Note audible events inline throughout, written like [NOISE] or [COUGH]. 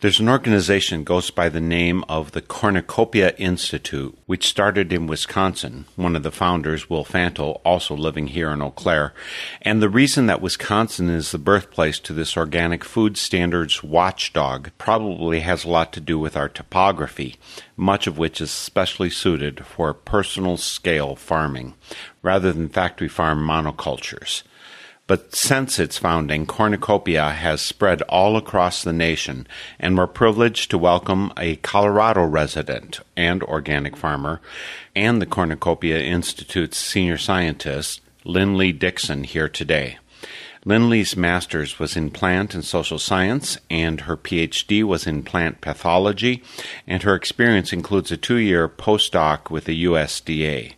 There's an organization goes by the name of the Cornucopia Institute, which started in Wisconsin. One of the founders, Will Fantle, also living here in Eau Claire. And the reason that Wisconsin is the birthplace to this organic food standards watchdog probably has a lot to do with our topography, much of which is specially suited for personal scale farming, rather than factory farm monocultures. But since its founding, cornucopia has spread all across the nation, and we're privileged to welcome a Colorado resident and organic farmer, and the Cornucopia Institute's senior scientist, Linley Dixon, here today. Linley's master's was in plant and soil science, and her PhD was in plant pathology, and her experience includes a two year postdoc with the USDA.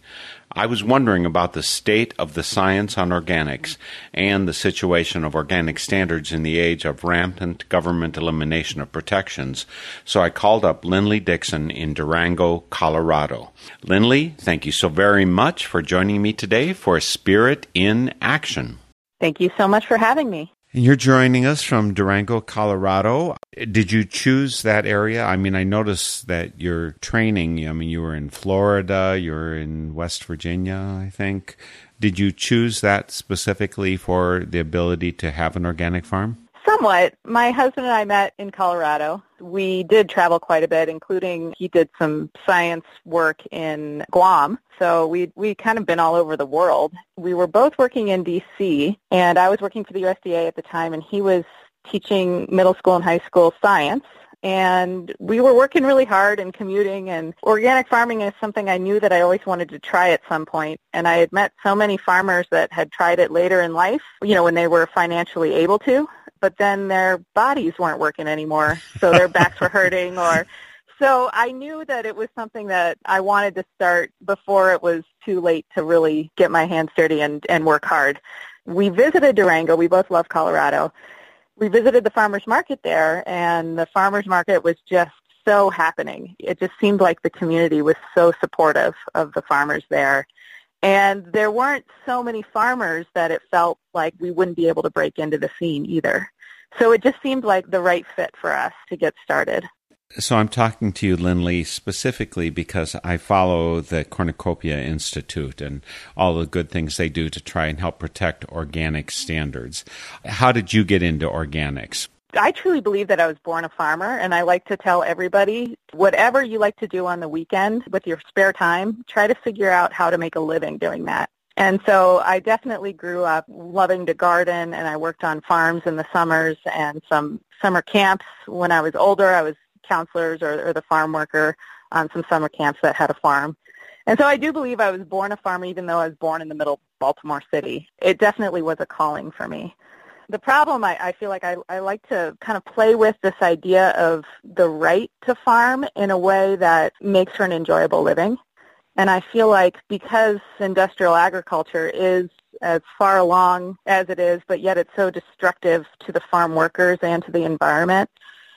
I was wondering about the state of the science on organics and the situation of organic standards in the age of rampant government elimination of protections, so I called up Linley Dixon in Durango, Colorado. Linley, thank you so very much for joining me today for Spirit in Action. Thank you so much for having me. And you're joining us from Durango, Colorado. Did you choose that area? I mean, I noticed that your training, I mean, you were in Florida, you were in West Virginia, I think. Did you choose that specifically for the ability to have an organic farm? Somewhat. My husband and I met in Colorado. We did travel quite a bit, including he did some science work in Guam. So we we kind of been all over the world. We were both working in DC, and I was working for the USDA at the time, and he was teaching middle school and high school science and we were working really hard and commuting and organic farming is something I knew that I always wanted to try at some point and I had met so many farmers that had tried it later in life, you know, when they were financially able to, but then their bodies weren't working anymore, so their [LAUGHS] backs were hurting or so I knew that it was something that I wanted to start before it was too late to really get my hands dirty and, and work hard. We visited Durango. We both love Colorado we visited the farmers market there and the farmers market was just so happening. It just seemed like the community was so supportive of the farmers there. And there weren't so many farmers that it felt like we wouldn't be able to break into the scene either. So it just seemed like the right fit for us to get started. So I'm talking to you, Linley, specifically because I follow the Cornucopia Institute and all the good things they do to try and help protect organic standards. How did you get into organics? I truly believe that I was born a farmer, and I like to tell everybody, whatever you like to do on the weekend with your spare time, try to figure out how to make a living doing that. And so I definitely grew up loving to garden, and I worked on farms in the summers and some summer camps. When I was older, I was counselors or, or the farm worker on some summer camps that had a farm. And so I do believe I was born a farmer even though I was born in the middle of Baltimore City. It definitely was a calling for me. The problem I, I feel like I, I like to kind of play with this idea of the right to farm in a way that makes for an enjoyable living. And I feel like because industrial agriculture is as far along as it is, but yet it's so destructive to the farm workers and to the environment,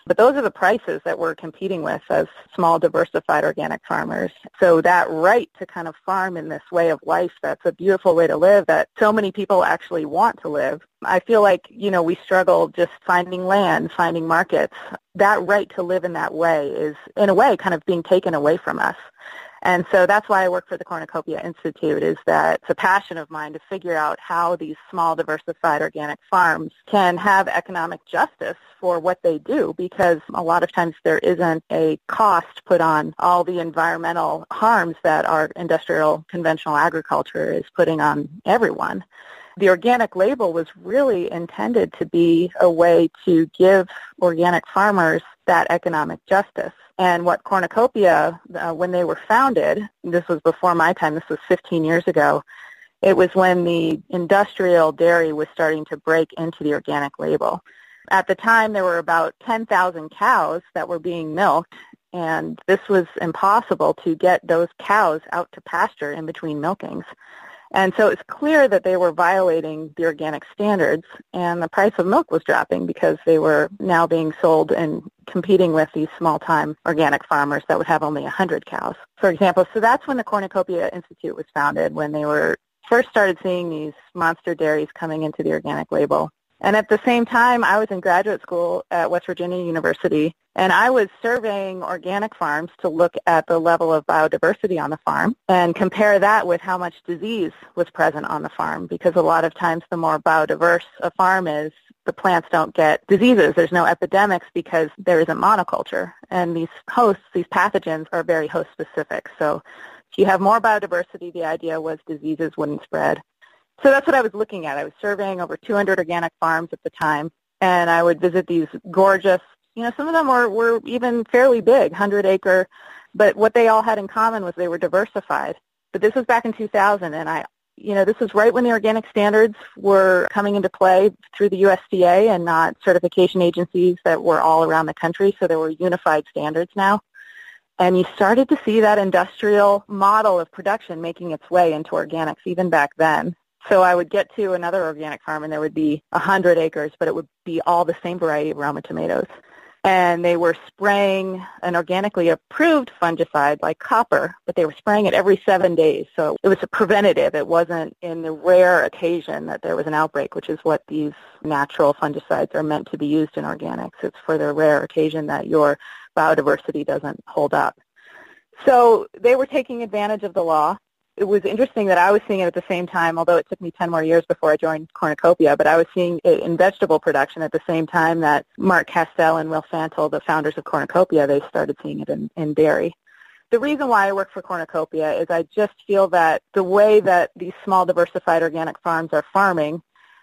but those are the prices that we're competing with as small diversified organic farmers. So that right to kind of farm in this way of life that's a beautiful way to live that so many people actually want to live. I feel like, you know, we struggle just finding land, finding markets. That right to live in that way is in a way kind of being taken away from us. And so that's why I work for the Cornucopia Institute is that it's a passion of mine to figure out how these small diversified organic farms can have economic justice for what they do because a lot of times there isn't a cost put on all the environmental harms that our industrial conventional agriculture is putting on everyone. The organic label was really intended to be a way to give organic farmers that economic justice. And what Cornucopia, uh, when they were founded, this was before my time, this was 15 years ago, it was when the industrial dairy was starting to break into the organic label. At the time, there were about 10,000 cows that were being milked, and this was impossible to get those cows out to pasture in between milkings. And so it's clear that they were violating the organic standards and the price of milk was dropping because they were now being sold and competing with these small-time organic farmers that would have only 100 cows, for example. So that's when the Cornucopia Institute was founded, when they were first started seeing these monster dairies coming into the organic label. And at the same time, I was in graduate school at West Virginia University, and I was surveying organic farms to look at the level of biodiversity on the farm and compare that with how much disease was present on the farm, because a lot of times the more biodiverse a farm is, the plants don't get diseases. There's no epidemics because there isn't monoculture. And these hosts, these pathogens, are very host specific. So if you have more biodiversity, the idea was diseases wouldn't spread. So that's what I was looking at. I was surveying over 200 organic farms at the time, and I would visit these gorgeous, you know, some of them were, were even fairly big, 100-acre, but what they all had in common was they were diversified. But this was back in 2000, and I, you know, this was right when the organic standards were coming into play through the USDA and not certification agencies that were all around the country, so there were unified standards now. And you started to see that industrial model of production making its way into organics even back then. So I would get to another organic farm and there would be a hundred acres, but it would be all the same variety of Roma tomatoes. And they were spraying an organically approved fungicide like copper, but they were spraying it every seven days. So it was a preventative. It wasn't in the rare occasion that there was an outbreak, which is what these natural fungicides are meant to be used in organics. It's for the rare occasion that your biodiversity doesn't hold up. So they were taking advantage of the law it was interesting that I was seeing it at the same time, although it took me 10 more years before I joined Cornucopia, but I was seeing it in vegetable production at the same time that Mark Kastel and Will Fantle, the founders of Cornucopia, they started seeing it in, in dairy. The reason why I work for Cornucopia is I just feel that the way that these small diversified organic farms are farming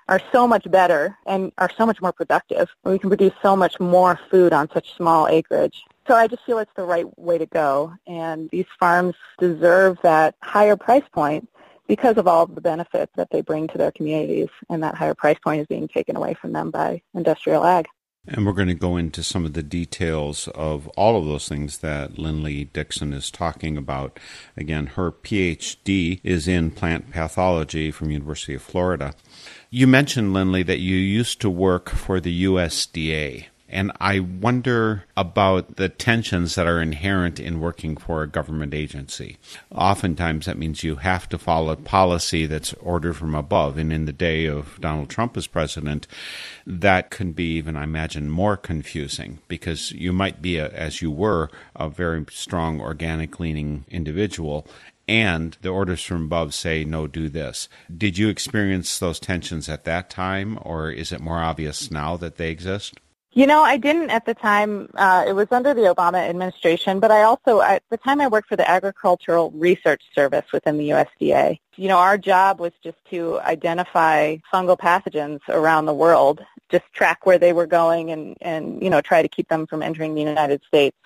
are so much better and are so much more productive. We can produce so much more food on such small acreage. So I just feel it's the right way to go. And these farms deserve that higher price point because of all the benefits that they bring to their communities. And that higher price point is being taken away from them by industrial ag. And we're going to go into some of the details of all of those things that Lindley Dixon is talking about. Again, her PhD is in plant pathology from University of Florida. You mentioned, Lindley, that you used to work for the USDA. And I wonder about the tensions that are inherent in working for a government agency. Oftentimes, that means you have to follow policy that's ordered from above. And in the day of Donald Trump as president, that can be even, I imagine, more confusing because you might be, a, as you were, a very strong organic leaning individual and the orders from above say no do this did you experience those tensions at that time or is it more obvious now that they exist you know, I didn't at the time. Uh, it was under the Obama administration, but I also, at the time I worked for the Agricultural Research Service within the USDA. You know, our job was just to identify fungal pathogens around the world, just track where they were going and, and, you know, try to keep them from entering the United States.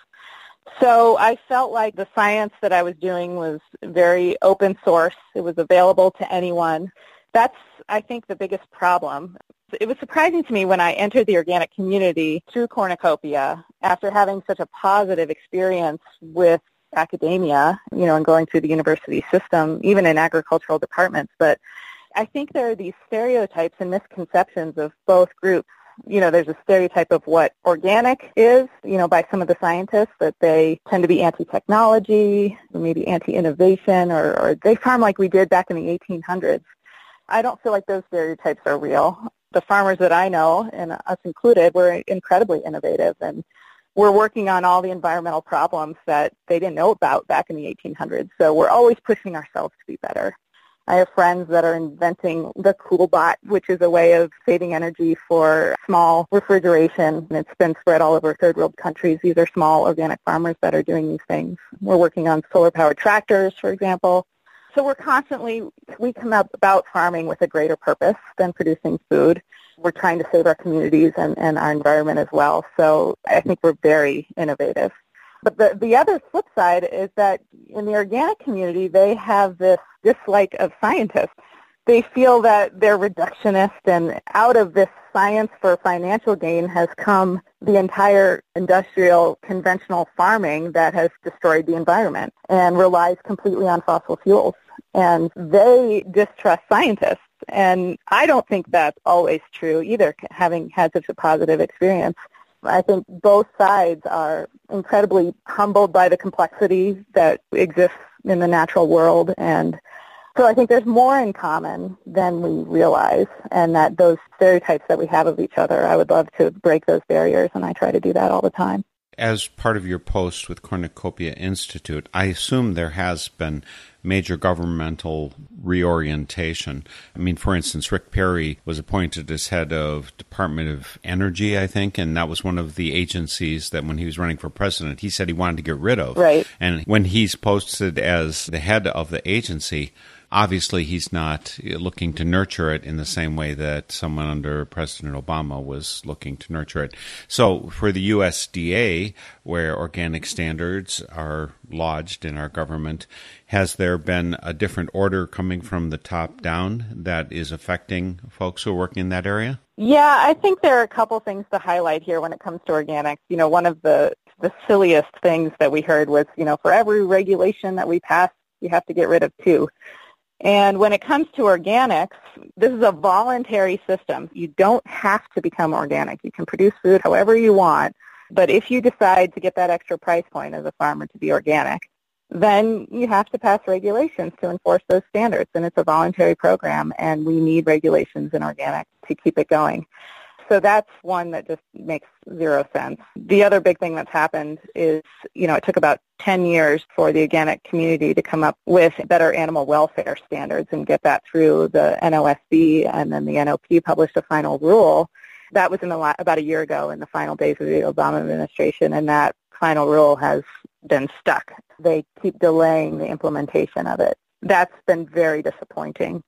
So I felt like the science that I was doing was very open source. It was available to anyone. That's, I think, the biggest problem it was surprising to me when I entered the organic community through Cornucopia after having such a positive experience with academia, you know, and going through the university system, even in agricultural departments. But I think there are these stereotypes and misconceptions of both groups. You know, there's a stereotype of what organic is, you know, by some of the scientists that they tend to be anti-technology, maybe anti-innovation, or, or they farm like we did back in the 1800s. I don't feel like those stereotypes are real the farmers that I know, and us included, were incredibly innovative and we're working on all the environmental problems that they didn't know about back in the 1800s. So we're always pushing ourselves to be better. I have friends that are inventing the CoolBot, which is a way of saving energy for small refrigeration. And it's been spread all over third world countries. These are small organic farmers that are doing these things. We're working on solar-powered tractors, for example. So we're constantly, we come up about farming with a greater purpose than producing food. We're trying to save our communities and, and our environment as well. So I think we're very innovative. But the, the other flip side is that in the organic community, they have this dislike of scientists. They feel that they're reductionist and out of this science for financial gain has come the entire industrial conventional farming that has destroyed the environment and relies completely on fossil fuels. And they distrust scientists. And I don't think that's always true either, having had such a positive experience. I think both sides are incredibly humbled by the complexity that exists in the natural world and so I think there's more in common than we realize and that those stereotypes that we have of each other, I would love to break those barriers and I try to do that all the time. As part of your post with Cornucopia Institute, I assume there has been major governmental reorientation. I mean, for instance, Rick Perry was appointed as head of Department of Energy, I think, and that was one of the agencies that when he was running for president, he said he wanted to get rid of. Right. And when he's posted as the head of the agency, obviously he's not looking to nurture it in the same way that someone under President Obama was looking to nurture it. So for the USDA, where organic standards are lodged in our government, has there been a different order coming from the top down that is affecting folks who are working in that area? Yeah, I think there are a couple things to highlight here when it comes to organics. You know, one of the the silliest things that we heard was, you know, for every regulation that we pass, you have to get rid of two. And when it comes to organics, this is a voluntary system. You don't have to become organic. You can produce food however you want. But if you decide to get that extra price point as a farmer to be organic, then you have to pass regulations to enforce those standards. And it's a voluntary program, and we need regulations in organic to keep it going. So that's one that just makes zero sense. The other big thing that's happened is, you know, it took about 10 years for the organic community to come up with better animal welfare standards and get that through the NOSB and then the NOP published a final rule. That was in the about a year ago in the final days of the Obama administration and that final rule has been stuck. They keep delaying the implementation of it. That's been very disappointing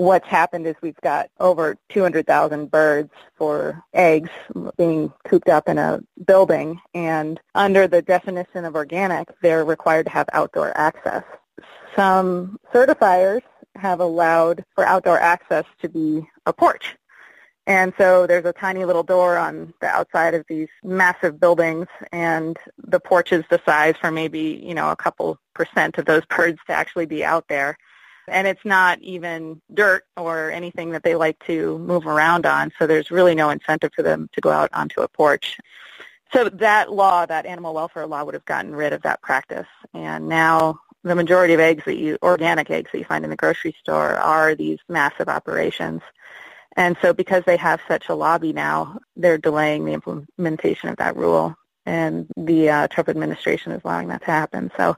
what's happened is we've got over 200,000 birds for eggs being cooped up in a building, and under the definition of organic, they're required to have outdoor access. Some certifiers have allowed for outdoor access to be a porch. And so there's a tiny little door on the outside of these massive buildings, and the porch is the size for maybe, you know, a couple percent of those birds to actually be out there and it's not even dirt or anything that they like to move around on, so there's really no incentive for them to go out onto a porch. So that law, that animal welfare law, would have gotten rid of that practice, and now the majority of eggs that you, organic eggs that you find in the grocery store are these massive operations. And so because they have such a lobby now, they're delaying the implementation of that rule. And the uh, Trump administration is allowing that to happen. So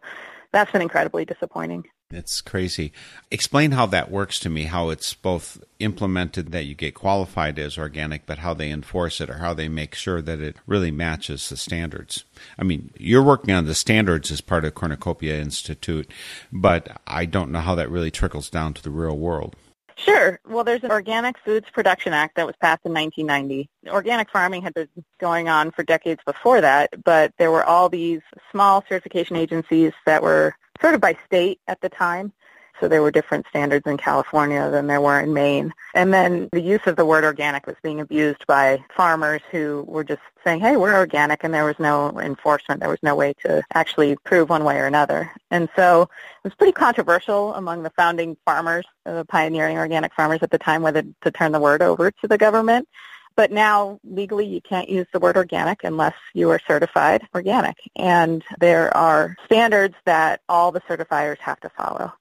that's been incredibly disappointing. It's crazy. Explain how that works to me, how it's both implemented that you get qualified as organic, but how they enforce it or how they make sure that it really matches the standards. I mean, you're working on the standards as part of Cornucopia Institute, but I don't know how that really trickles down to the real world. Sure. Well, there's an Organic Foods Production Act that was passed in 1990. Organic farming had been going on for decades before that, but there were all these small certification agencies that were sort of by state at the time. So there were different standards in California than there were in Maine. And then the use of the word organic was being abused by farmers who were just saying, hey, we're organic, and there was no enforcement. There was no way to actually prove one way or another. And so it was pretty controversial among the founding farmers, the pioneering organic farmers at the time, whether to turn the word over to the government. But now legally you can't use the word organic unless you are certified organic. And there are standards that all the certifiers have to follow.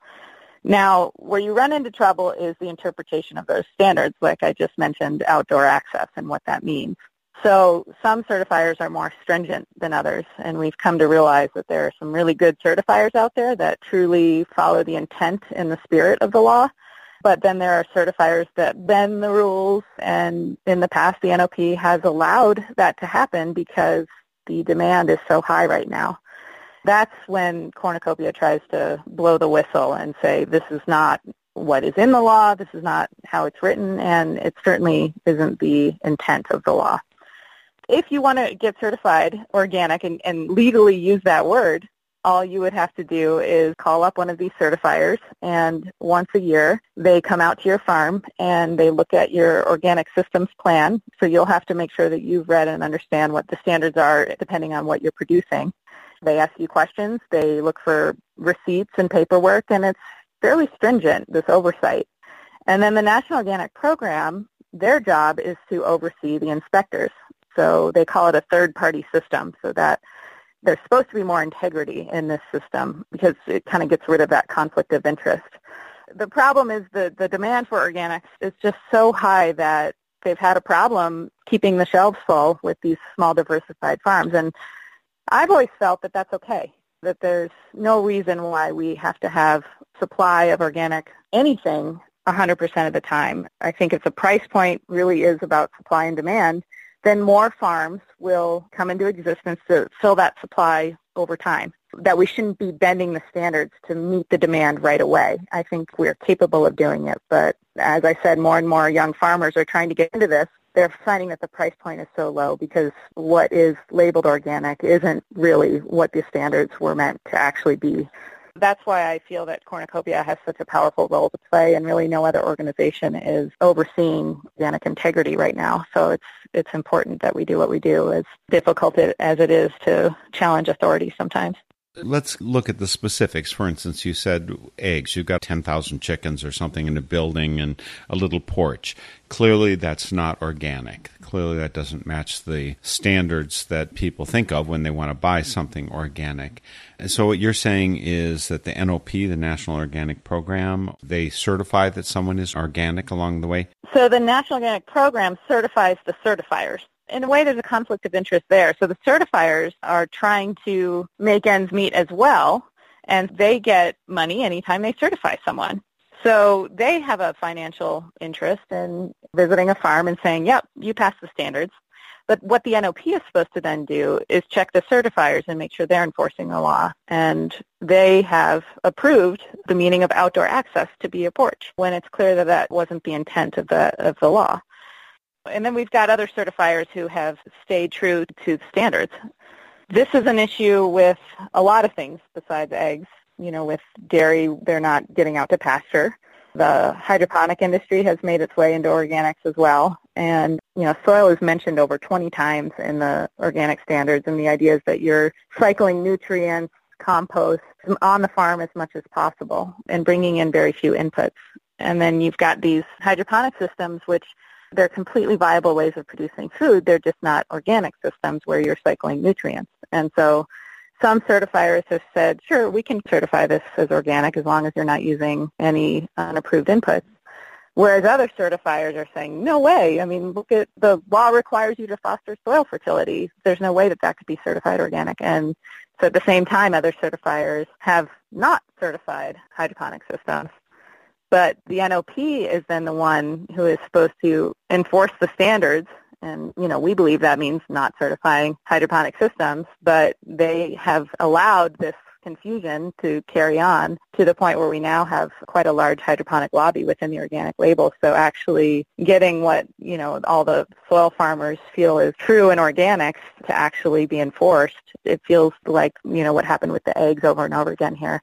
Now, where you run into trouble is the interpretation of those standards, like I just mentioned, outdoor access and what that means. So some certifiers are more stringent than others, and we've come to realize that there are some really good certifiers out there that truly follow the intent and the spirit of the law. But then there are certifiers that bend the rules, and in the past the NOP has allowed that to happen because the demand is so high right now. That's when cornucopia tries to blow the whistle and say this is not what is in the law, this is not how it's written, and it certainly isn't the intent of the law if you want to get certified organic and, and legally use that word, all you would have to do is call up one of these certifiers and once a year they come out to your farm and they look at your organic systems plan. So you'll have to make sure that you've read and understand what the standards are depending on what you're producing. They ask you questions, they look for receipts and paperwork and it's fairly stringent, this oversight. And then the National Organic Program, their job is to oversee the inspectors. So they call it a third-party system so that there's supposed to be more integrity in this system because it kind of gets rid of that conflict of interest. The problem is the, the demand for organics is just so high that they've had a problem keeping the shelves full with these small diversified farms. And I've always felt that that's okay, that there's no reason why we have to have supply of organic anything 100% of the time. I think if the price point really is about supply and demand, then more farms will come into existence to fill that supply over time. That we shouldn't be bending the standards to meet the demand right away. I think we're capable of doing it, but as I said, more and more young farmers are trying to get into this. They're finding that the price point is so low because what is labeled organic isn't really what the standards were meant to actually be. That's why I feel that Cornucopia has such a powerful role to play, and really no other organization is overseeing organic integrity right now. So it's it's important that we do what we do, as difficult as it is to challenge authority sometimes. Let's look at the specifics. For instance, you said eggs. You've got 10,000 chickens or something in a building and a little porch. Clearly, that's not organic. Clearly, that doesn't match the standards that people think of when they want to buy something organic. And so, what you're saying is that the NOP, the National Organic Program, they certify that someone is organic along the way? So, the National Organic Program certifies the certifiers in a way, there's a conflict of interest there. So the certifiers are trying to make ends meet as well, and they get money anytime they certify someone. So they have a financial interest in visiting a farm and saying, yep, you pass the standards. But what the NOP is supposed to then do is check the certifiers and make sure they're enforcing the law. And they have approved the meaning of outdoor access to be a porch when it's clear that that wasn't the intent of the, of the law. And then we've got other certifiers who have stayed true to the standards. This is an issue with a lot of things besides eggs. You know, with dairy, they're not getting out to pasture. The hydroponic industry has made its way into organics as well. And, you know, soil is mentioned over 20 times in the organic standards, and the idea is that you're cycling nutrients, compost on the farm as much as possible and bringing in very few inputs. And then you've got these hydroponic systems, which they're completely viable ways of producing food. They're just not organic systems where you're cycling nutrients. And so some certifiers have said, sure, we can certify this as organic as long as you're not using any unapproved inputs. Whereas other certifiers are saying, no way. I mean, look at the law requires you to foster soil fertility. There's no way that that could be certified organic. And so at the same time, other certifiers have not certified hydroponic systems. But the NOP is then the one who is supposed to enforce the standards. And, you know, we believe that means not certifying hydroponic systems, but they have allowed this confusion to carry on to the point where we now have quite a large hydroponic lobby within the organic label. So actually getting what, you know, all the soil farmers feel is true in organics to actually be enforced, it feels like, you know, what happened with the eggs over and over again here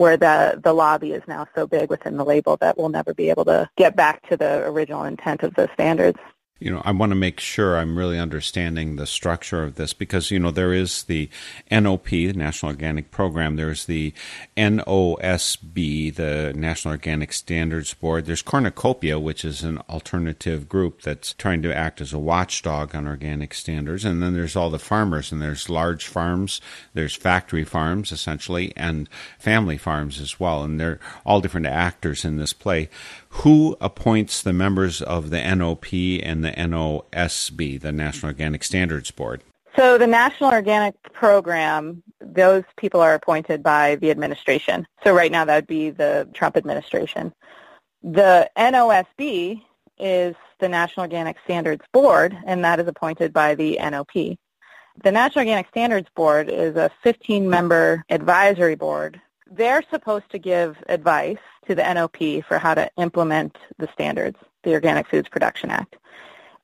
where the, the lobby is now so big within the label that we'll never be able to get back to the original intent of the standards you know, I want to make sure I'm really understanding the structure of this because, you know, there is the NOP, the National Organic Program. There's the NOSB, the National Organic Standards Board. There's Cornucopia, which is an alternative group that's trying to act as a watchdog on organic standards. And then there's all the farmers, and there's large farms, there's factory farms, essentially, and family farms as well. And they're all different actors in this play Who appoints the members of the NOP and the NOSB, the National Organic Standards Board? So the National Organic Program, those people are appointed by the administration. So right now that would be the Trump administration. The NOSB is the National Organic Standards Board, and that is appointed by the NOP. The National Organic Standards Board is a 15-member advisory board. They're supposed to give advice to the NOP for how to implement the standards, the Organic Foods Production Act.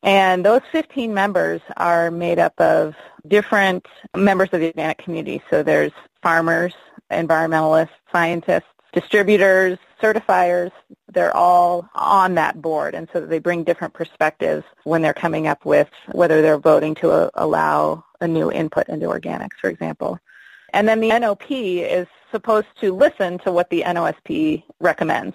And those 15 members are made up of different members of the organic community. So there's farmers, environmentalists, scientists, distributors, certifiers, they're all on that board. And so they bring different perspectives when they're coming up with whether they're voting to uh, allow a new input into organics, for example. And then the NOP is supposed to listen to what the NOSB recommends.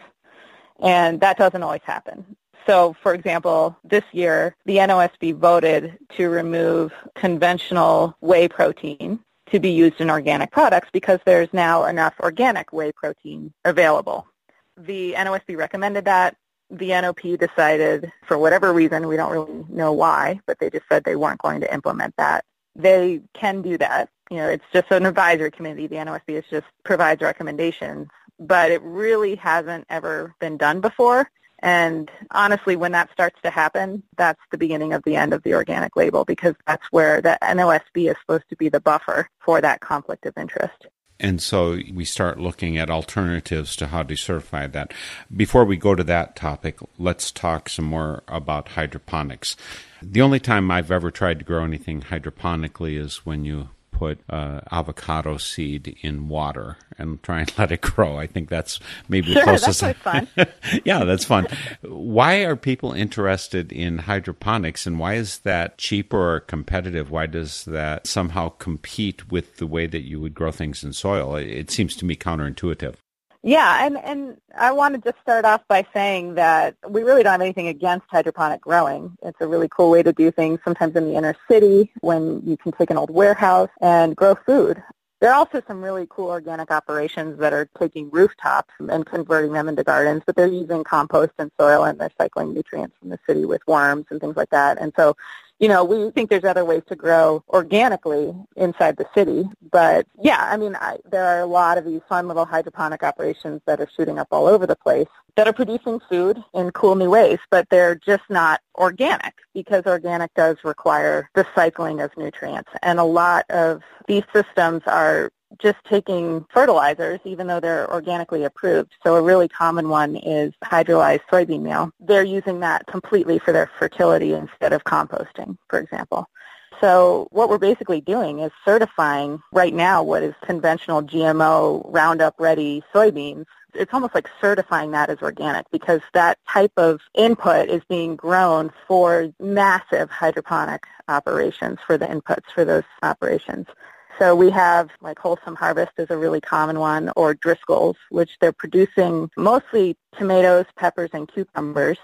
And that doesn't always happen. So, for example, this year, the NOSB voted to remove conventional whey protein to be used in organic products because there's now enough organic whey protein available. The NOSB recommended that. The NOP decided, for whatever reason, we don't really know why, but they just said they weren't going to implement that. They can do that. You know, it's just an advisory committee. The NOSB just provides recommendations, but it really hasn't ever been done before. And honestly, when that starts to happen, that's the beginning of the end of the organic label because that's where the NOSB is supposed to be the buffer for that conflict of interest. And so we start looking at alternatives to how to certify that. Before we go to that topic, let's talk some more about hydroponics. The only time I've ever tried to grow anything hydroponically is when you put uh, avocado seed in water and try and [LAUGHS] let it grow. I think that's maybe sure, [LAUGHS] the closest. That's [LAUGHS] fun. yeah, that's fun. why are people interested in hydroponics and why is that cheaper or competitive? Why does that somehow compete with the way that you would grow things in soil? It seems to me counterintuitive. Yeah, and, and I want to just start off by saying that we really don't have anything against hydroponic growing. It's a really cool way to do things sometimes in the inner city when you can take an old warehouse and grow food. There are also some really cool organic operations that are taking rooftops and converting them into gardens, but they're using compost and soil and they're cycling nutrients from the city with worms and things like that. And so you know, we think there's other ways to grow organically inside the city. But yeah, I mean, I, there are a lot of these fun little hydroponic operations that are shooting up all over the place that are producing food in cool new ways, but they're just not organic because organic does require the cycling of nutrients. And a lot of these systems are just taking fertilizers, even though they're organically approved. So a really common one is hydrolyzed soybean meal. They're using that completely for their fertility instead of composting, for example. So what we're basically doing is certifying right now what is conventional GMO Roundup ready soybeans. It's almost like certifying that as organic because that type of input is being grown for massive hydroponic operations for the inputs for those operations. So we have like Wholesum Harvest is a really common one, or Driscoll's, which they're producing mostly tomatoes, peppers, and cucumbers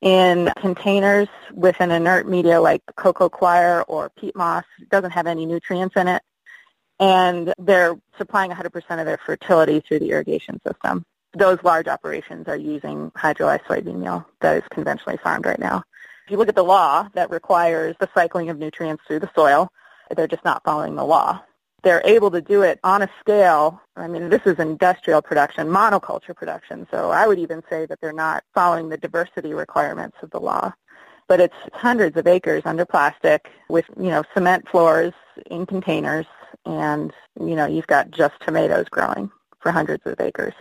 in containers with an inert media like coco coir or peat moss. It doesn't have any nutrients in it. And they're supplying 100% of their fertility through the irrigation system. Those large operations are using hydrolyzed soybean meal that is conventionally farmed right now. If you look at the law that requires the cycling of nutrients through the soil, they're just not following the law. They're able to do it on a scale. I mean, this is industrial production, monoculture production. So I would even say that they're not following the diversity requirements of the law. But it's hundreds of acres under plastic with, you know, cement floors in containers. And, you know, you've got just tomatoes growing for hundreds of acres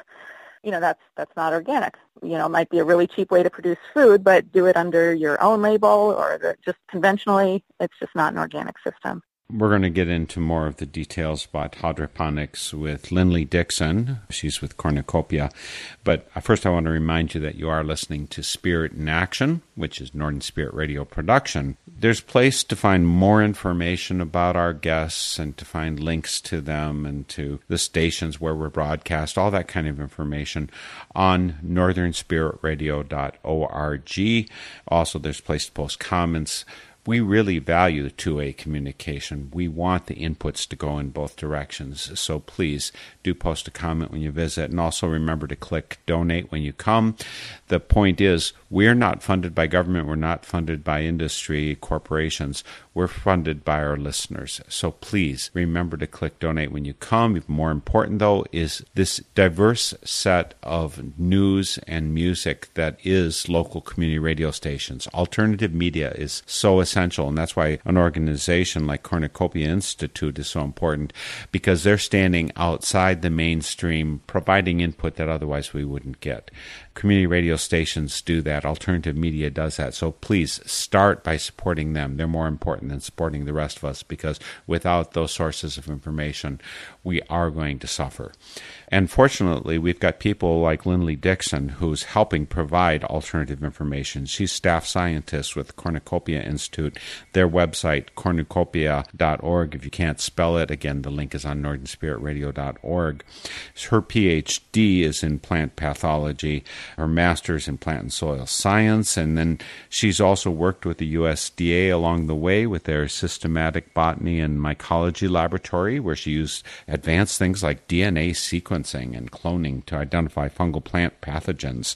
you know that's that's not organic you know it might be a really cheap way to produce food but do it under your own label or the, just conventionally it's just not an organic system we're going to get into more of the details about hydroponics with Lindley Dixon. She's with Cornucopia. But first, I want to remind you that you are listening to Spirit in Action, which is Northern Spirit Radio production. There's place to find more information about our guests and to find links to them and to the stations where we're broadcast, all that kind of information on northernspiritradio.org. Also, there's place to post comments we really value two-way communication. We want the inputs to go in both directions. So please do post a comment when you visit and also remember to click donate when you come. The point is we're not funded by government, we're not funded by industry, corporations. We're funded by our listeners. So please remember to click donate when you come. Even more important though is this diverse set of news and music that is local community radio stations. Alternative media is so essential, and that's why an organization like Cornucopia Institute is so important because they're standing outside the mainstream, providing input that otherwise we wouldn't get. Community radio stations do that. Alternative media does that. So please start by supporting them. They're more important than supporting the rest of us because without those sources of information, we are going to suffer. And fortunately, we've got people like Lindley Dixon who's helping provide alternative information. She's staff scientist with Cornucopia Institute. Their website, cornucopia.org. If you can't spell it, again, the link is on northernspiritradio.org. Her PhD is in plant pathology, her master's in plant and soil science, and then she's also worked with the USDA along the way with their systematic botany and mycology laboratory, where she used advanced things like DNA sequencing and cloning to identify fungal plant pathogens.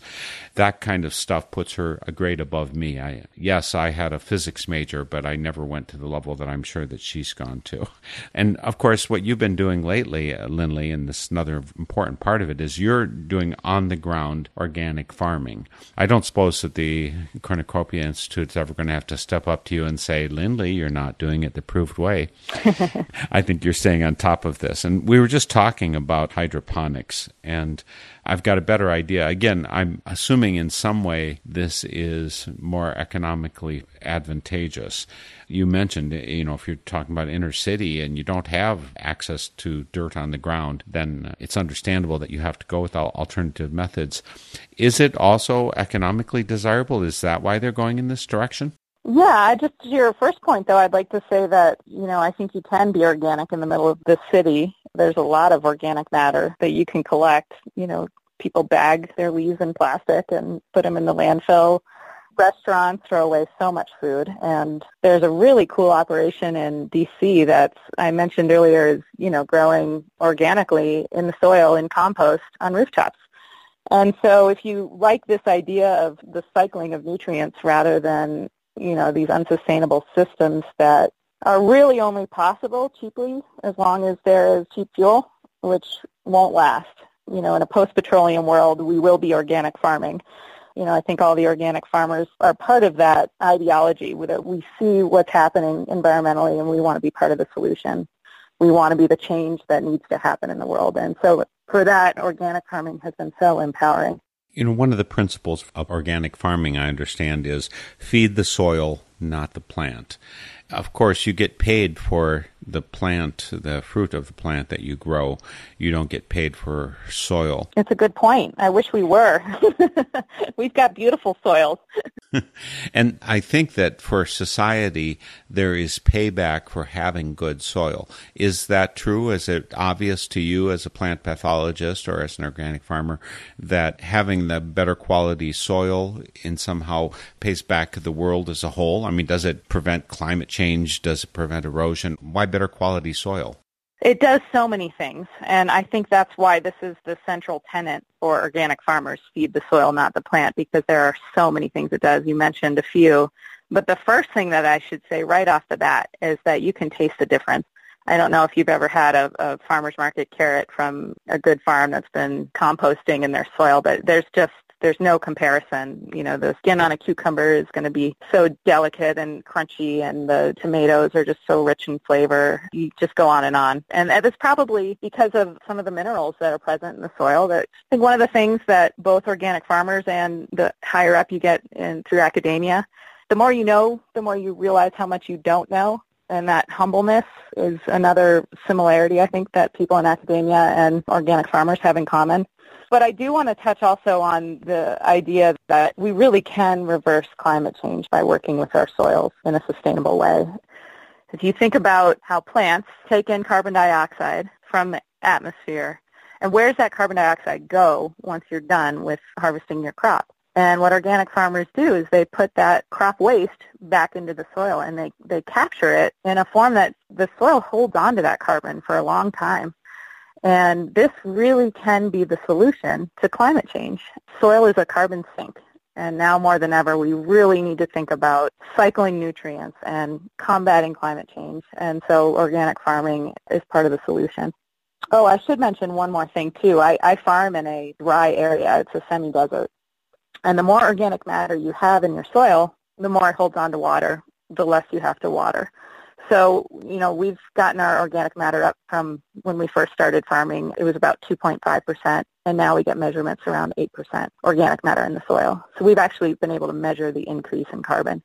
That kind of stuff puts her a grade above me. I, yes, I had a physics major, but I never went to the level that I'm sure that she's gone to. [LAUGHS] And of course, what you've been doing lately, uh, Lindley, and this another important part of it is you're doing on the ground organic farming. I don't suppose that the Cornucopia Institute is ever going to have to step up to you and say, Lindley, you're not doing it the proved way. [LAUGHS] I think you're staying on top of this. And we were just talking about hydroponics. And I've got a better idea. Again, I'm assuming in some way this is more economically advantageous. You mentioned, you know, if you're talking about inner city and you don't have access to dirt on the ground, then it's understandable that you have to go with alternative methods. Is it also economically desirable? Is that why they're going in this direction? Yeah, just to your first point, though, I'd like to say that, you know, I think you can be organic in the middle of the city. There's a lot of organic matter that you can collect. You know, people bag their leaves in plastic and put them in the landfill. Restaurants throw away so much food, and there's a really cool operation in DC that I mentioned earlier is, you know, growing organically in the soil in compost on rooftops. And so if you like this idea of the cycling of nutrients rather than you know, these unsustainable systems that are really only possible cheaply as long as there is cheap fuel, which won't last. You know, in a post-petroleum world, we will be organic farming. You know, I think all the organic farmers are part of that ideology that we see what's happening environmentally and we want to be part of the solution. We want to be the change that needs to happen in the world. And so for that, organic farming has been so empowering. You know, one of the principles of organic farming, I understand, is feed the soil, not the plant. Of course, you get paid for the plant, the fruit of the plant that you grow. You don't get paid for soil. It's a good point. I wish we were. [LAUGHS] We've got beautiful soils. [LAUGHS] and I think that for society, there is payback for having good soil. Is that true? Is it obvious to you as a plant pathologist or as an organic farmer that having the better quality soil in somehow pays back the world as a whole? I mean, does it prevent climate change? Does it prevent erosion? Why better quality soil? It does so many things, and I think that's why this is the central tenet for organic farmers, feed the soil, not the plant, because there are so many things it does. You mentioned a few, but the first thing that I should say right off the bat is that you can taste the difference. I don't know if you've ever had a, a farmer's market carrot from a good farm that's been composting in their soil, but there's just there's no comparison. You know, the skin on a cucumber is going to be so delicate and crunchy, and the tomatoes are just so rich in flavor. You just go on and on. And it's probably because of some of the minerals that are present in the soil. That I think one of the things that both organic farmers and the higher up you get in through academia, the more you know, the more you realize how much you don't know. And that humbleness is another similarity I think that people in academia and organic farmers have in common. But I do want to touch also on the idea that we really can reverse climate change by working with our soils in a sustainable way. If you think about how plants take in carbon dioxide from the atmosphere, and where does that carbon dioxide go once you're done with harvesting your crop? And what organic farmers do is they put that crop waste back into the soil and they, they capture it in a form that the soil holds on to that carbon for a long time. And this really can be the solution to climate change. Soil is a carbon sink. And now more than ever, we really need to think about cycling nutrients and combating climate change. And so organic farming is part of the solution. Oh, I should mention one more thing too. I, I farm in a dry area. It's a semi-desert. And the more organic matter you have in your soil, the more it holds on to water, the less you have to water. So, you know, we've gotten our organic matter up from when we first started farming, it was about 2.5%, and now we get measurements around 8% organic matter in the soil. So we've actually been able to measure the increase in carbon.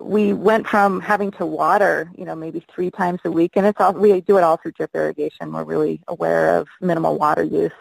We went from having to water, you know, maybe three times a week, and it's all, we do it all through drip irrigation. We're really aware of minimal water use.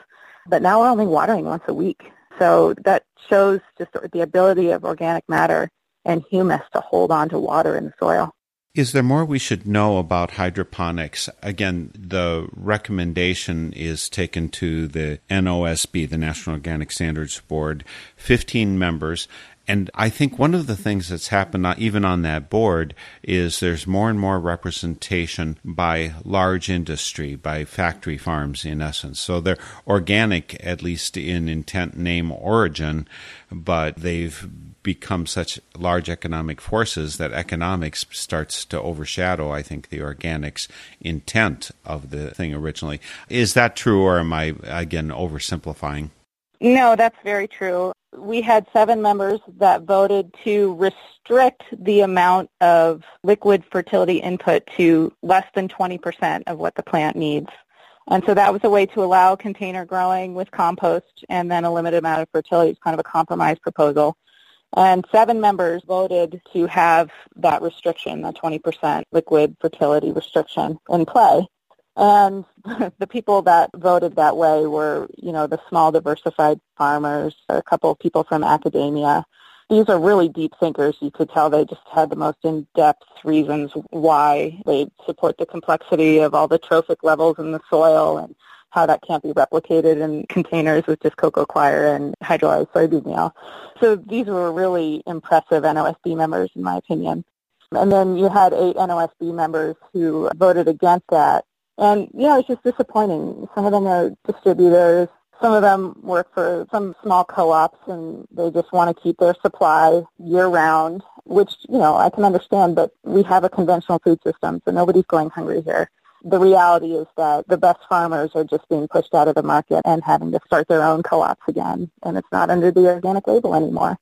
But now we're only watering once a week. So that shows just the ability of organic matter and humus to hold on to water in the soil. Is there more we should know about hydroponics? Again, the recommendation is taken to the NOSB, the National Organic Standards Board, 15 members. And I think one of the things that's happened, even on that board, is there's more and more representation by large industry, by factory farms, in essence. So they're organic, at least in intent, name, origin, but they've become such large economic forces that economics starts to overshadow, I think, the organics intent of the thing originally. Is that true, or am I, again, oversimplifying? No, that's very true. We had seven members that voted to restrict the amount of liquid fertility input to less than 20% of what the plant needs. And so that was a way to allow container growing with compost and then a limited amount of fertility. It's kind of a compromise proposal. And seven members voted to have that restriction, that 20% liquid fertility restriction in play. And [LAUGHS] the people that voted that way were, you know, the small diversified farmers, a couple of people from academia. These are really deep thinkers. You could tell they just had the most in-depth reasons why they support the complexity of all the trophic levels in the soil and how that can't be replicated in containers with just cocoa coir and hydrolyzed soybean meal. So these were really impressive NOSB members, in my opinion. And then you had eight NOSB members who voted against that. And, you know, it's just disappointing. Some of them are distributors. Some of them work for some small co-ops and they just want to keep their supply year round, which, you know, I can understand, but we have a conventional food system, so nobody's going hungry here the reality is that the best farmers are just being pushed out of the market and having to start their own co-ops again. And it's not under the organic label anymore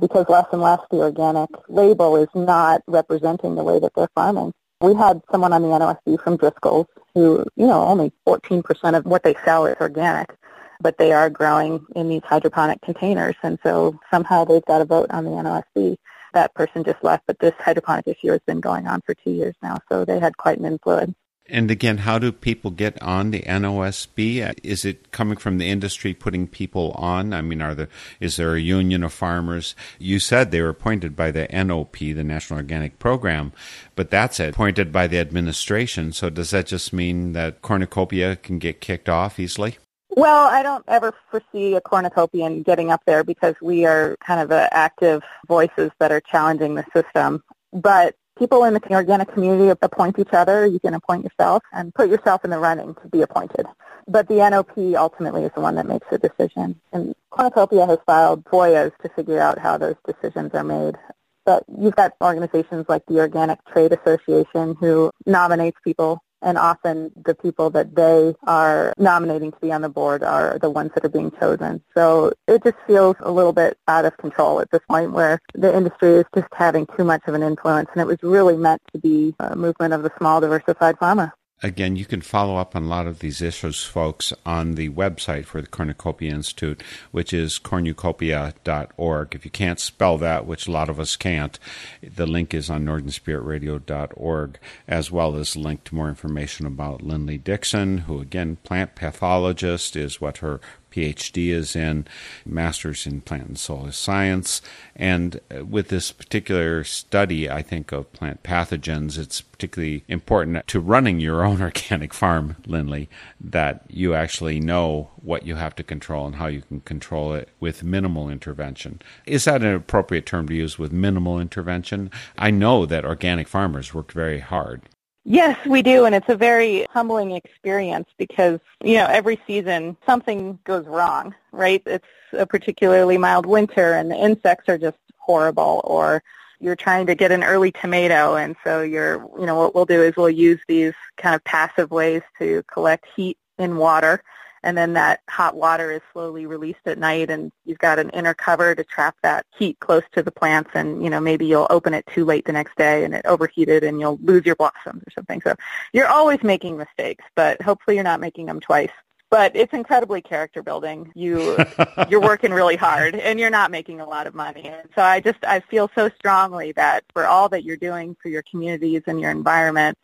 because less and less the organic label is not representing the way that they're farming. We had someone on the NOSB from Driscoll's who, you know, only 14% of what they sell is organic, but they are growing in these hydroponic containers. And so somehow they've got a vote on the NOSB. That person just left, but this hydroponic issue has been going on for two years now, so they had quite an influence. And again, how do people get on the NOSB? Is it coming from the industry putting people on? I mean, are there is there a union of farmers? You said they were appointed by the NOP, the National Organic Program, but that's appointed by the administration. So does that just mean that cornucopia can get kicked off easily? Well, I don't ever foresee a cornucopian getting up there because we are kind of active voices that are challenging the system. But people in the organic community appoint each other. You can appoint yourself and put yourself in the running to be appointed. But the NOP ultimately is the one that makes the decision. And Cornucopia has filed FOIAs to figure out how those decisions are made. But you've got organizations like the Organic Trade Association who nominates people and often the people that they are nominating to be on the board are the ones that are being chosen. So it just feels a little bit out of control at this point where the industry is just having too much of an influence and it was really meant to be a movement of the small diversified farmer. Again, you can follow up on a lot of these issues, folks, on the website for the Cornucopia Institute, which is cornucopia.org. If you can't spell that, which a lot of us can't, the link is on northernspiritradio.org, as well as link to more information about Linley Dixon, who, again, plant pathologist is what her PhD is in Master's in Plant and Soil Science. And uh, with this particular study, I think, of plant pathogens, it's particularly important to running your own [LAUGHS] organic farm, Linley, that you actually know what you have to control and how you can control it with minimal intervention. Is that an appropriate term to use with minimal intervention? I know that organic farmers work very hard. Yes, we do, and it's a very humbling experience because, you know, every season something goes wrong, right? It's a particularly mild winter and the insects are just horrible or you're trying to get an early tomato and so you're, you know, what we'll do is we'll use these kind of passive ways to collect heat in water and then that hot water is slowly released at night and you've got an inner cover to trap that heat close to the plants and you know maybe you'll open it too late the next day and it overheated and you'll lose your blossoms or something so you're always making mistakes but hopefully you're not making them twice but it's incredibly character building. You [LAUGHS] you're working really hard and you're not making a lot of money. And so I just I feel so strongly that for all that you're doing for your communities and your environment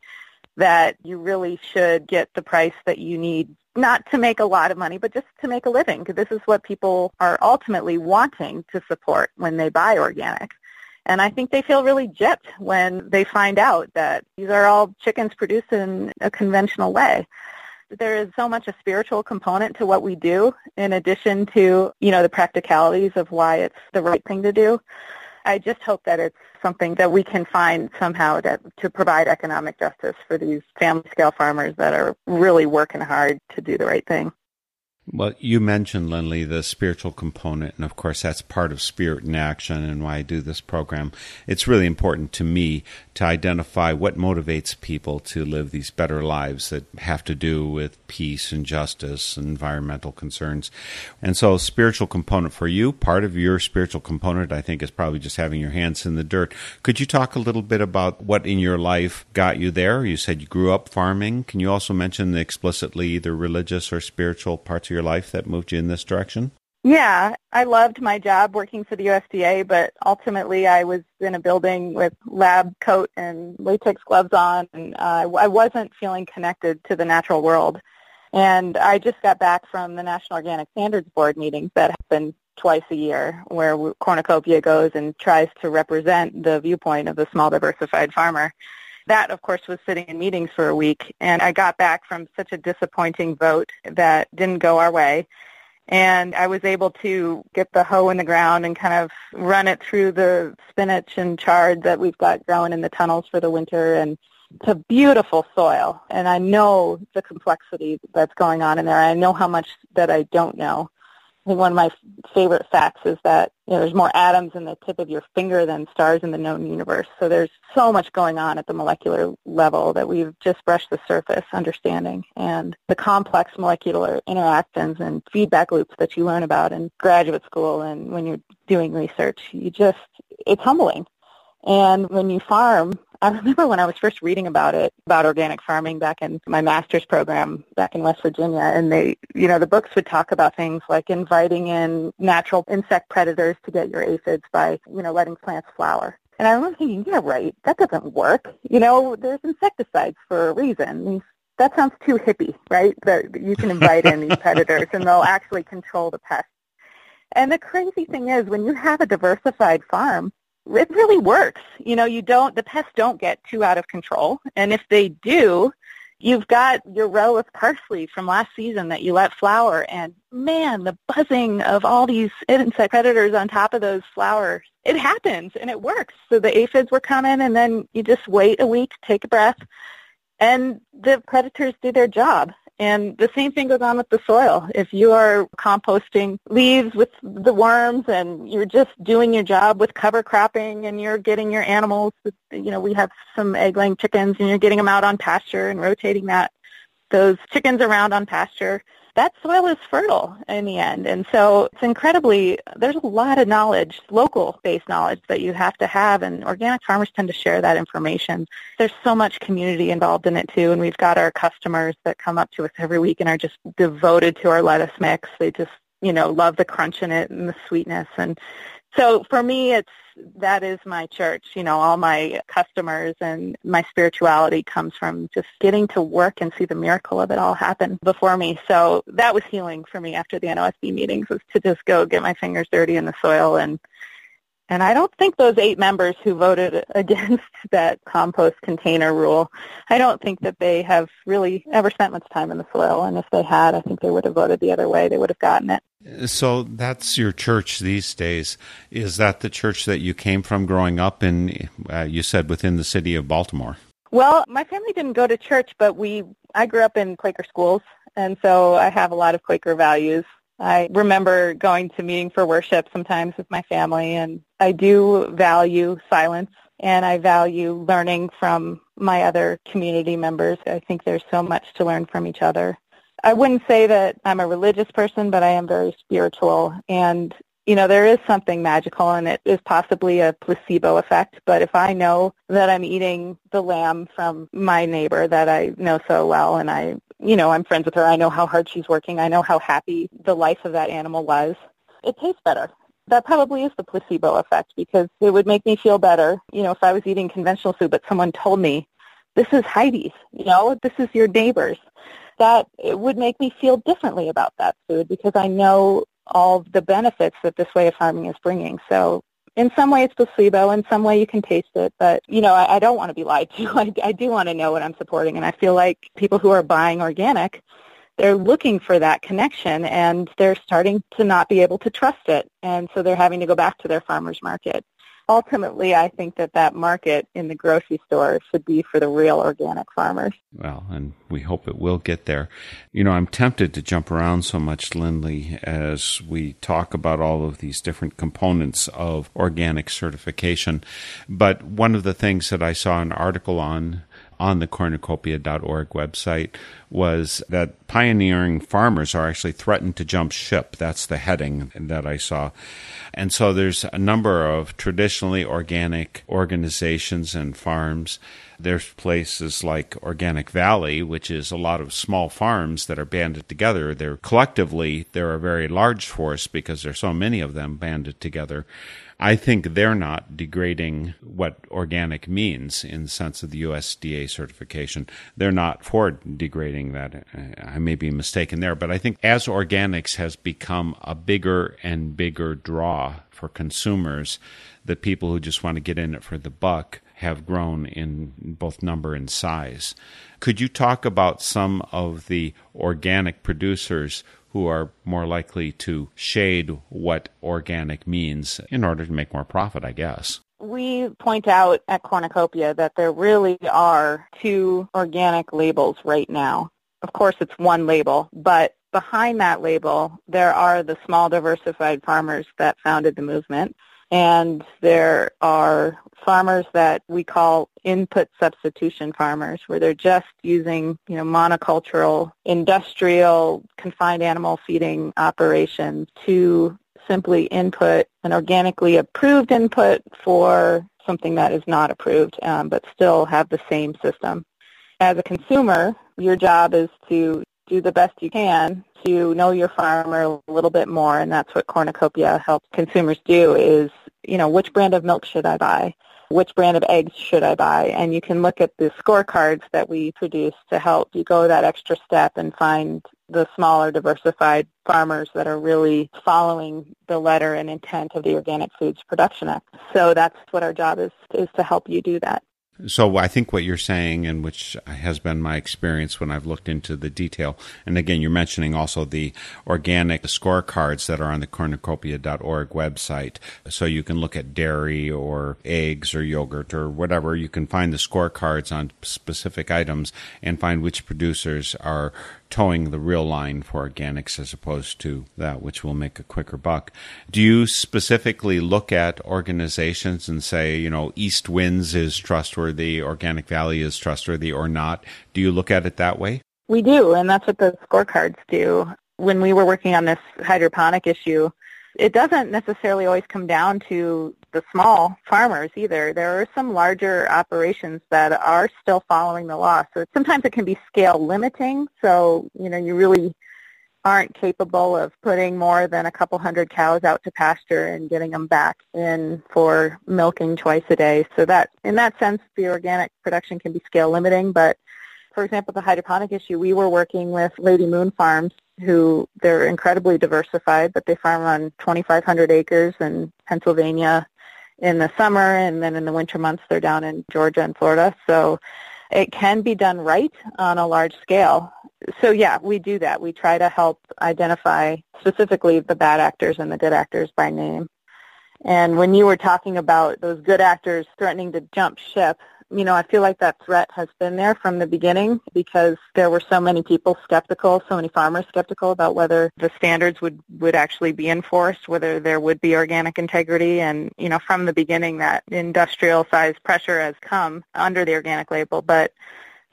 that you really should get the price that you need not to make a lot of money, but just to make a living, because this is what people are ultimately wanting to support when they buy organic. And I think they feel really gypped when they find out that these are all chickens produced in a conventional way. There is so much a spiritual component to what we do in addition to, you know, the practicalities of why it's the right thing to do. I just hope that it's something that we can find somehow that, to provide economic justice for these family scale farmers that are really working hard to do the right thing. Well, you mentioned, Linley, the spiritual component, and of course, that's part of Spirit in Action and why I do this program. It's really important to me to identify what motivates people to live these better lives that have to do with peace and justice and environmental concerns. And so, spiritual component for you, part of your spiritual component, I think, is probably just having your hands in the dirt. Could you talk a little bit about what in your life got you there? You said you grew up farming. Can you also mention the explicitly either religious or spiritual parts your life that moved you in this direction? Yeah, I loved my job working for the USDA, but ultimately I was in a building with lab coat and latex gloves on, and uh, I wasn't feeling connected to the natural world. And I just got back from the National Organic Standards Board meetings that happen twice a year, where Cornucopia goes and tries to represent the viewpoint of the small diversified farmer. That, of course, was sitting in meetings for a week, and I got back from such a disappointing vote that didn't go our way and I was able to get the hoe in the ground and kind of run it through the spinach and chard that we've got growing in the tunnels for the winter and it's a beautiful soil and I know the complexity that's going on in there. I know how much that I don't know. I think one of my favorite facts is that you know, there's more atoms in the tip of your finger than stars in the known universe. So there's so much going on at the molecular level that we've just brushed the surface understanding. And the complex molecular interactions and feedback loops that you learn about in graduate school and when you're doing research, you just, it's humbling. And when you farm, I remember when I was first reading about it, about organic farming back in my master's program back in West Virginia, and they, you know, the books would talk about things like inviting in natural insect predators to get your aphids by, you know, letting plants flower. And I remember thinking, yeah, right, that doesn't work. You know, there's insecticides for a reason. That sounds too hippie, right? That you can invite in these [LAUGHS] predators and they'll actually control the pests. And the crazy thing is, when you have a diversified farm, it really works. You know, you don't, the pests don't get too out of control. And if they do, you've got your row of parsley from last season that you let flower and man, the buzzing of all these insect predators on top of those flowers, it happens and it works. So the aphids were coming and then you just wait a week, take a breath, and the predators do their job. And the same thing goes on with the soil. If you are composting leaves with the worms and you're just doing your job with cover cropping and you're getting your animals, you know, we have some egg-laying chickens and you're getting them out on pasture and rotating that, those chickens around on pasture, that soil is fertile in the end. And so it's incredibly, there's a lot of knowledge, local-based knowledge that you have to have, and organic farmers tend to share that information. There's so much community involved in it too, and we've got our customers that come up to us every week and are just devoted to our lettuce mix. They just, you know, love the crunch in it and the sweetness. And So for me, it's that is my church. You know, all my customers and my spirituality comes from just getting to work and see the miracle of it all happen before me. So that was healing for me after the NOSB meetings was to just go get my fingers dirty in the soil and and I don't think those eight members who voted [LAUGHS] against that compost container rule, I don't think that they have really ever spent much time in the soil. And if they had, I think they would have voted the other way. They would have gotten it. So that's your church these days. Is that the church that you came from growing up in, uh, you said, within the city of Baltimore? Well, my family didn't go to church, but we I grew up in Quaker schools, and so I have a lot of Quaker values. I remember going to meeting for worship sometimes with my family, and I do value silence and I value learning from my other community members. I think there's so much to learn from each other. I wouldn't say that I'm a religious person, but I am very spiritual. And, you know, there is something magical and it is possibly a placebo effect. But if I know that I'm eating the lamb from my neighbor that I know so well and I you know, I'm friends with her. I know how hard she's working. I know how happy the life of that animal was. It tastes better. That probably is the placebo effect because it would make me feel better, you know, if I was eating conventional food, but someone told me, this is Heidi's, you know, this is your neighbor's. That it would make me feel differently about that food because I know all the benefits that this way of farming is bringing. So in some way it's placebo, in some way you can taste it, but you know, I, I don't want to be lied to. [LAUGHS] I, I do want to know what I'm supporting, and I feel like people who are buying organic, they're looking for that connection, and they're starting to not be able to trust it, and so they're having to go back to their farmers market ultimately, I think that that market in the grocery store should be for the real organic farmers. Well, and we hope it will get there. You know, I'm tempted to jump around so much, Linley, as we talk about all of these different components of organic certification. But one of the things that I saw an article on on the cornucopia.org website was that pioneering farmers are actually threatened to jump ship. That's the heading that I saw. And so there's a number of traditionally organic organizations and farms. There's places like Organic Valley, which is a lot of small farms that are banded together. They're collectively, they're a very large force because there's so many of them banded together. I think they're not degrading what organic means in the sense of the USDA certification. They're not for degrading that. I may be mistaken there, but I think as organics has become a bigger and bigger draw for consumers, the people who just want to get in it for the buck have grown in both number and size. Could you talk about some of the organic producers who are more likely to shade what organic means in order to make more profit, I guess. We point out at Cornucopia that there really are two organic labels right now. Of course, it's one label, but behind that label, there are the small diversified farmers that founded the movement and there are farmers that we call input substitution farmers where they're just using you know monocultural industrial confined animal feeding operations to simply input an organically approved input for something that is not approved um, but still have the same system. As a consumer your job is to do the best you can to know your farmer a little bit more and that's what cornucopia helps consumers do is you know, which brand of milk should I buy? Which brand of eggs should I buy? And you can look at the scorecards that we produce to help you go that extra step and find the smaller diversified farmers that are really following the letter and intent of the Organic Foods Production Act. So that's what our job is, is to help you do that. So I think what you're saying, and which has been my experience when I've looked into the detail, and again, you're mentioning also the organic scorecards that are on the cornucopia.org website. So you can look at dairy or eggs or yogurt or whatever. You can find the scorecards on specific items and find which producers are toeing the real line for organics as opposed to that which will make a quicker buck. Do you specifically look at organizations and say, you know, East Winds is trustworthy, Organic Valley is trustworthy or not? Do you look at it that way? We do, and that's what the scorecards do. When we were working on this hydroponic issue, it doesn't necessarily always come down to the small farmers either. There are some larger operations that are still following the law. So sometimes it can be scale limiting. So, you know, you really aren't capable of putting more than a couple hundred cows out to pasture and getting them back in for milking twice a day. So that, in that sense, the organic production can be scale limiting. But for example, the hydroponic issue, we were working with Lady Moon Farms, who they're incredibly diversified, but they farm on 2,500 acres in Pennsylvania in the summer, and then in the winter months they're down in Georgia and Florida. So it can be done right on a large scale. So yeah, we do that. We try to help identify specifically the bad actors and the good actors by name. And when you were talking about those good actors threatening to jump ship, you know, I feel like that threat has been there from the beginning because there were so many people skeptical, so many farmers skeptical about whether the standards would, would actually be enforced, whether there would be organic integrity. And, you know, from the beginning that industrial size pressure has come under the organic label. But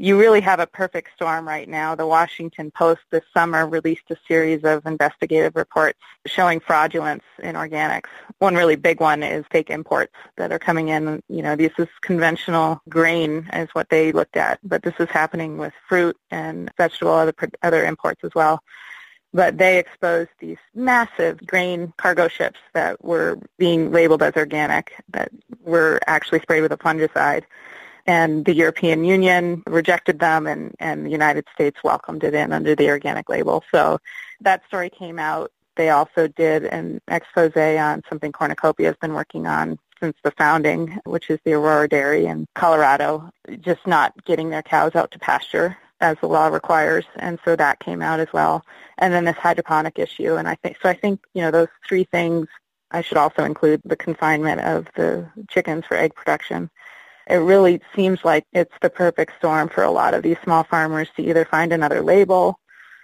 you really have a perfect storm right now. The Washington Post this summer released a series of investigative reports showing fraudulence in organics. One really big one is fake imports that are coming in. You know, this is conventional grain is what they looked at, but this is happening with fruit and vegetable other other imports as well. But they exposed these massive grain cargo ships that were being labeled as organic that were actually sprayed with a fungicide and the European Union rejected them and, and the United States welcomed it in under the organic label. So that story came out. They also did an expose on something Cornucopia has been working on since the founding, which is the Aurora Dairy in Colorado, just not getting their cows out to pasture as the law requires. And so that came out as well. And then this hydroponic issue. And I think, so I think, you know, those three things, I should also include the confinement of the chickens for egg production it really seems like it's the perfect storm for a lot of these small farmers to either find another label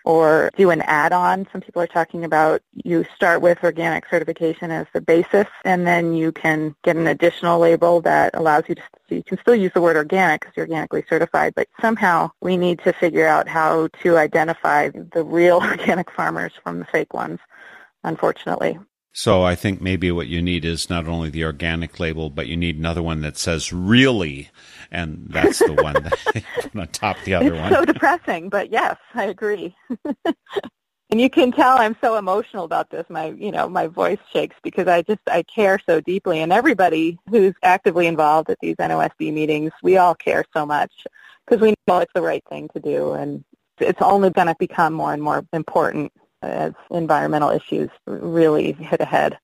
or do an add-on. Some people are talking about you start with organic certification as the basis, and then you can get an additional label that allows you to, so you can still use the word organic because you're organically certified, but somehow we need to figure out how to identify the real [LAUGHS] organic farmers from the fake ones, unfortunately. So I think maybe what you need is not only the organic label, but you need another one that says really, and that's the one that [LAUGHS] on top the other it's one. so depressing, but yes, I agree. [LAUGHS] and you can tell I'm so emotional about this. My, you know, my voice shakes because I just I care so deeply, and everybody who's actively involved at these NOSB meetings, we all care so much because we know it's the right thing to do, and it's only going to become more and more important as environmental issues really hit ahead.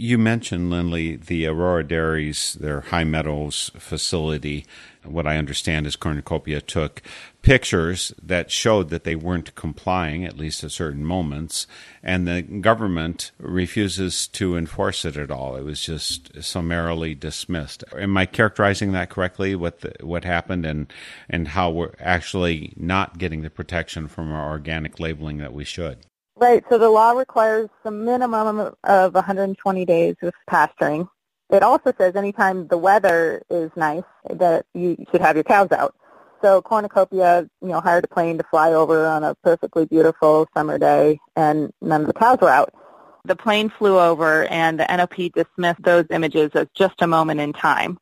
You mentioned, Linley, the Aurora Dairies, their High Meadows facility. What I understand is Cornucopia took pictures that showed that they weren't complying, at least at certain moments, and the government refuses to enforce it at all. It was just summarily dismissed. Am I characterizing that correctly? What the, what happened and and how we're actually not getting the protection from our organic labeling that we should? Right. So the law requires a minimum of 120 days of pasturing. It also says anytime the weather is nice that you should have your cows out. So Cornucopia, you know, hired a plane to fly over on a perfectly beautiful summer day, and none of the cows were out. The plane flew over, and the NOP dismissed those images as just a moment in time.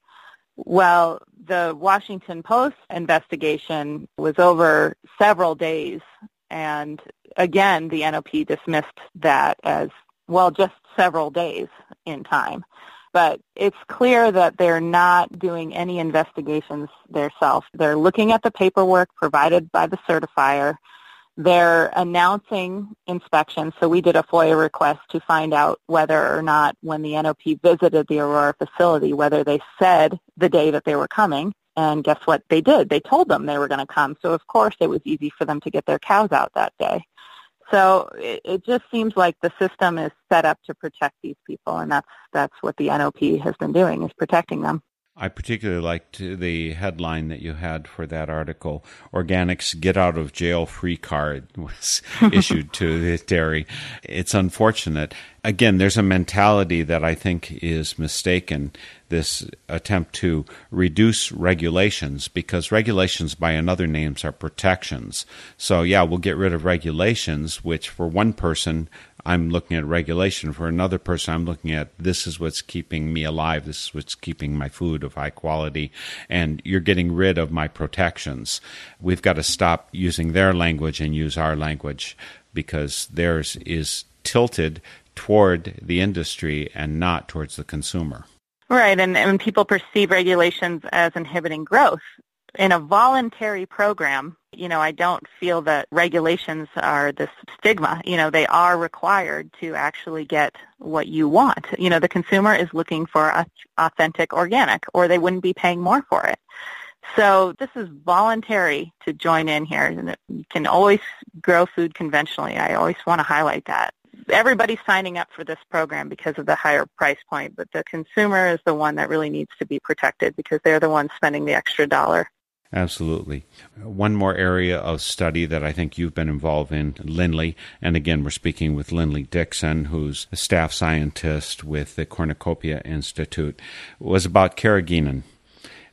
Well, the Washington Post investigation was over several days, and again, the NOP dismissed that as, well, just several days in time. But it's clear that they're not doing any investigations themselves. They're looking at the paperwork provided by the certifier. They're announcing inspections. So we did a FOIA request to find out whether or not when the NOP visited the Aurora facility, whether they said the day that they were coming. And guess what they did? They told them they were going to come. So of course it was easy for them to get their cows out that day. So it, it just seems like the system is set up to protect these people, and that's that's what the NOP has been doing is protecting them. I particularly liked the headline that you had for that article. Organics get out of jail free card [LAUGHS] was issued to the dairy. It's unfortunate. Again, there's a mentality that I think is mistaken. This attempt to reduce regulations because regulations by another names are protections. So yeah, we'll get rid of regulations, which for one person I'm looking at regulation. For another person, I'm looking at this is what's keeping me alive. This is what's keeping my food of high quality. And you're getting rid of my protections. We've got to stop using their language and use our language. because theirs is tilted toward the industry and not towards the consumer. Right, and, and people perceive regulations as inhibiting growth. In a voluntary program, you know, I don't feel that regulations are this stigma. You know, they are required to actually get what you want. You know, the consumer is looking for authentic organic or they wouldn't be paying more for it. So this is voluntary to join in here. And you can always grow food conventionally. I always want to highlight that. Everybody's signing up for this program because of the higher price point, but the consumer is the one that really needs to be protected because they're the ones spending the extra dollar. Absolutely. One more area of study that I think you've been involved in, Linley, and again, we're speaking with Linley Dixon, who's a staff scientist with the Cornucopia Institute, was about carrageenan.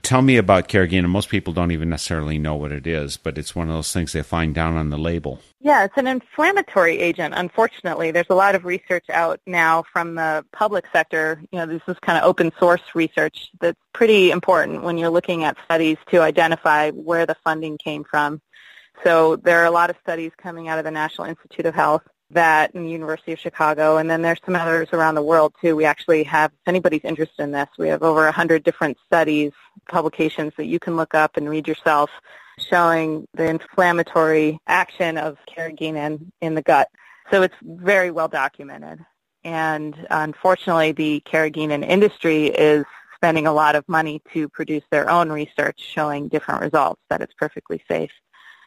Tell me about carrageenan. Most people don't even necessarily know what it is, but it's one of those things they find down on the label. Yeah, it's an inflammatory agent. Unfortunately, there's a lot of research out now from the public sector. You know, this is kind of open source research that's pretty important when you're looking at studies to identify where the funding came from. So there are a lot of studies coming out of the National Institute of Health that in the University of Chicago, and then there's some others around the world too. We actually have, if anybody's interested in this, we have over 100 different studies, publications that you can look up and read yourself showing the inflammatory action of carrageenan in the gut. So it's very well documented. And unfortunately, the carrageenan industry is spending a lot of money to produce their own research showing different results, that it's perfectly safe.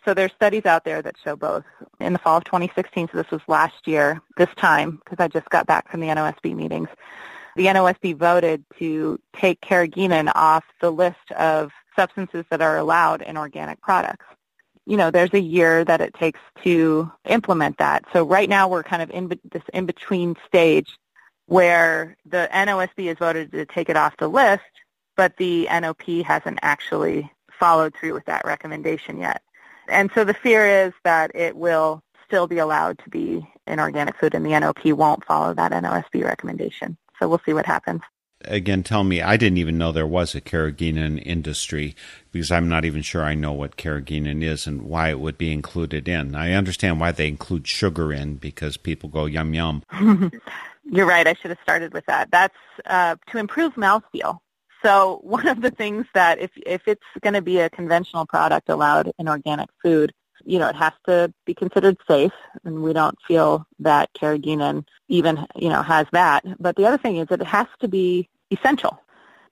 So there's studies out there that show both. In the fall of 2016, so this was last year, this time, because I just got back from the NOSB meetings, the NOSB voted to take carrageenan off the list of substances that are allowed in organic products. You know, there's a year that it takes to implement that. So right now we're kind of in this in-between stage where the NOSB has voted to take it off the list, but the NOP hasn't actually followed through with that recommendation yet. And so the fear is that it will still be allowed to be in organic food and the NOP won't follow that NOSB recommendation. So we'll see what happens. Again, tell me, I didn't even know there was a carrageenan industry because I'm not even sure I know what carrageenan is and why it would be included in. I understand why they include sugar in because people go yum yum. [LAUGHS] You're right. I should have started with that. That's uh, to improve mouthfeel. So one of the things that if if it's going to be a conventional product allowed in organic food, you know, it has to be considered safe, and we don't feel that carrageenan even, you know, has that. But the other thing is that it has to be essential.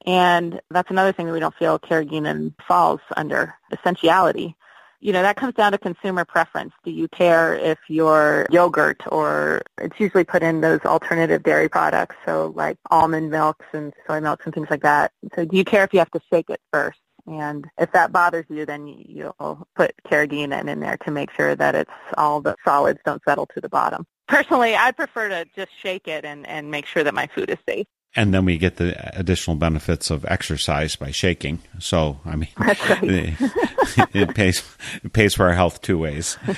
And that's another thing that we don't feel carrageenan falls under, essentiality you know, that comes down to consumer preference. Do you care if your yogurt or it's usually put in those alternative dairy products, so like almond milks and soy milks and things like that. So do you care if you have to shake it first? And if that bothers you, then you'll put carrageenan in there to make sure that it's all the solids don't settle to the bottom. Personally, I prefer to just shake it and, and make sure that my food is safe and then we get the additional benefits of exercise by shaking. So, I mean, [LAUGHS] right. it pays it pays for our health two ways. [LAUGHS]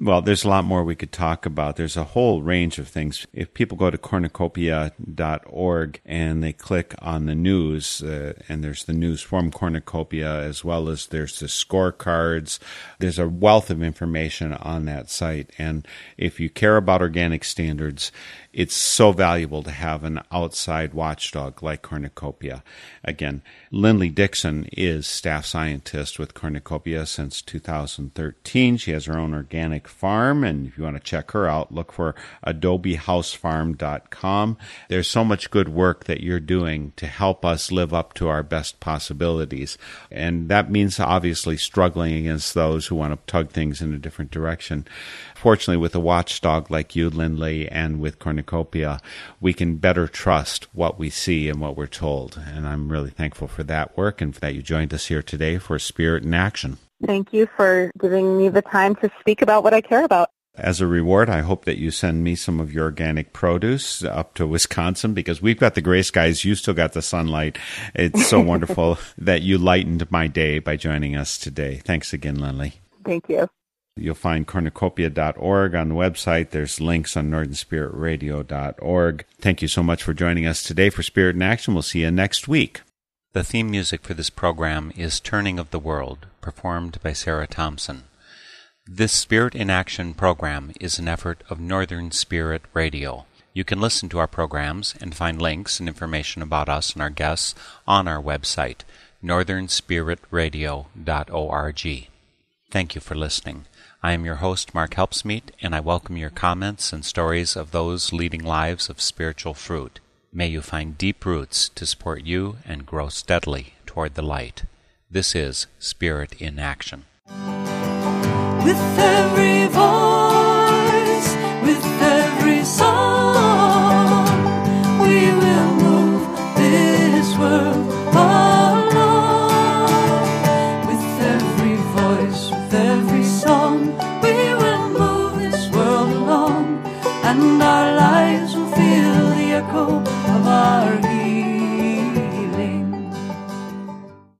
Well, there's a lot more we could talk about. There's a whole range of things. If people go to cornucopia.org and they click on the news, uh, and there's the news from Cornucopia as well as there's the scorecards, there's a wealth of information on that site. And if you care about organic standards, it's so valuable to have an outside watchdog like Cornucopia. Again, Linley Dixon is staff scientist with Cornucopia since 2013. She has her own organic farm, and if you want to check her out, look for adobehousefarm.com. There's so much good work that you're doing to help us live up to our best possibilities. And that means obviously struggling against those who want to tug things in a different direction fortunately, with a watchdog like you, Linley, and with Cornucopia, we can better trust what we see and what we're told. And I'm really thankful for that work and for that you joined us here today for Spirit in Action. Thank you for giving me the time to speak about what I care about. As a reward, I hope that you send me some of your organic produce up to Wisconsin because we've got the gray skies. You still got the sunlight. It's so [LAUGHS] wonderful that you lightened my day by joining us today. Thanks again, Linley. Thank you. You'll find cornucopia.org on the website. There's links on northernspiritradio.org. Thank you so much for joining us today for Spirit in Action. We'll see you next week. The theme music for this program is Turning of the World, performed by Sarah Thompson. This Spirit in Action program is an effort of Northern Spirit Radio. You can listen to our programs and find links and information about us and our guests on our website, northernspiritradio.org. Thank you for listening. I am your host, Mark Helpsmeet, and I welcome your comments and stories of those leading lives of spiritual fruit. May you find deep roots to support you and grow steadily toward the light. This is Spirit in Action. With every voice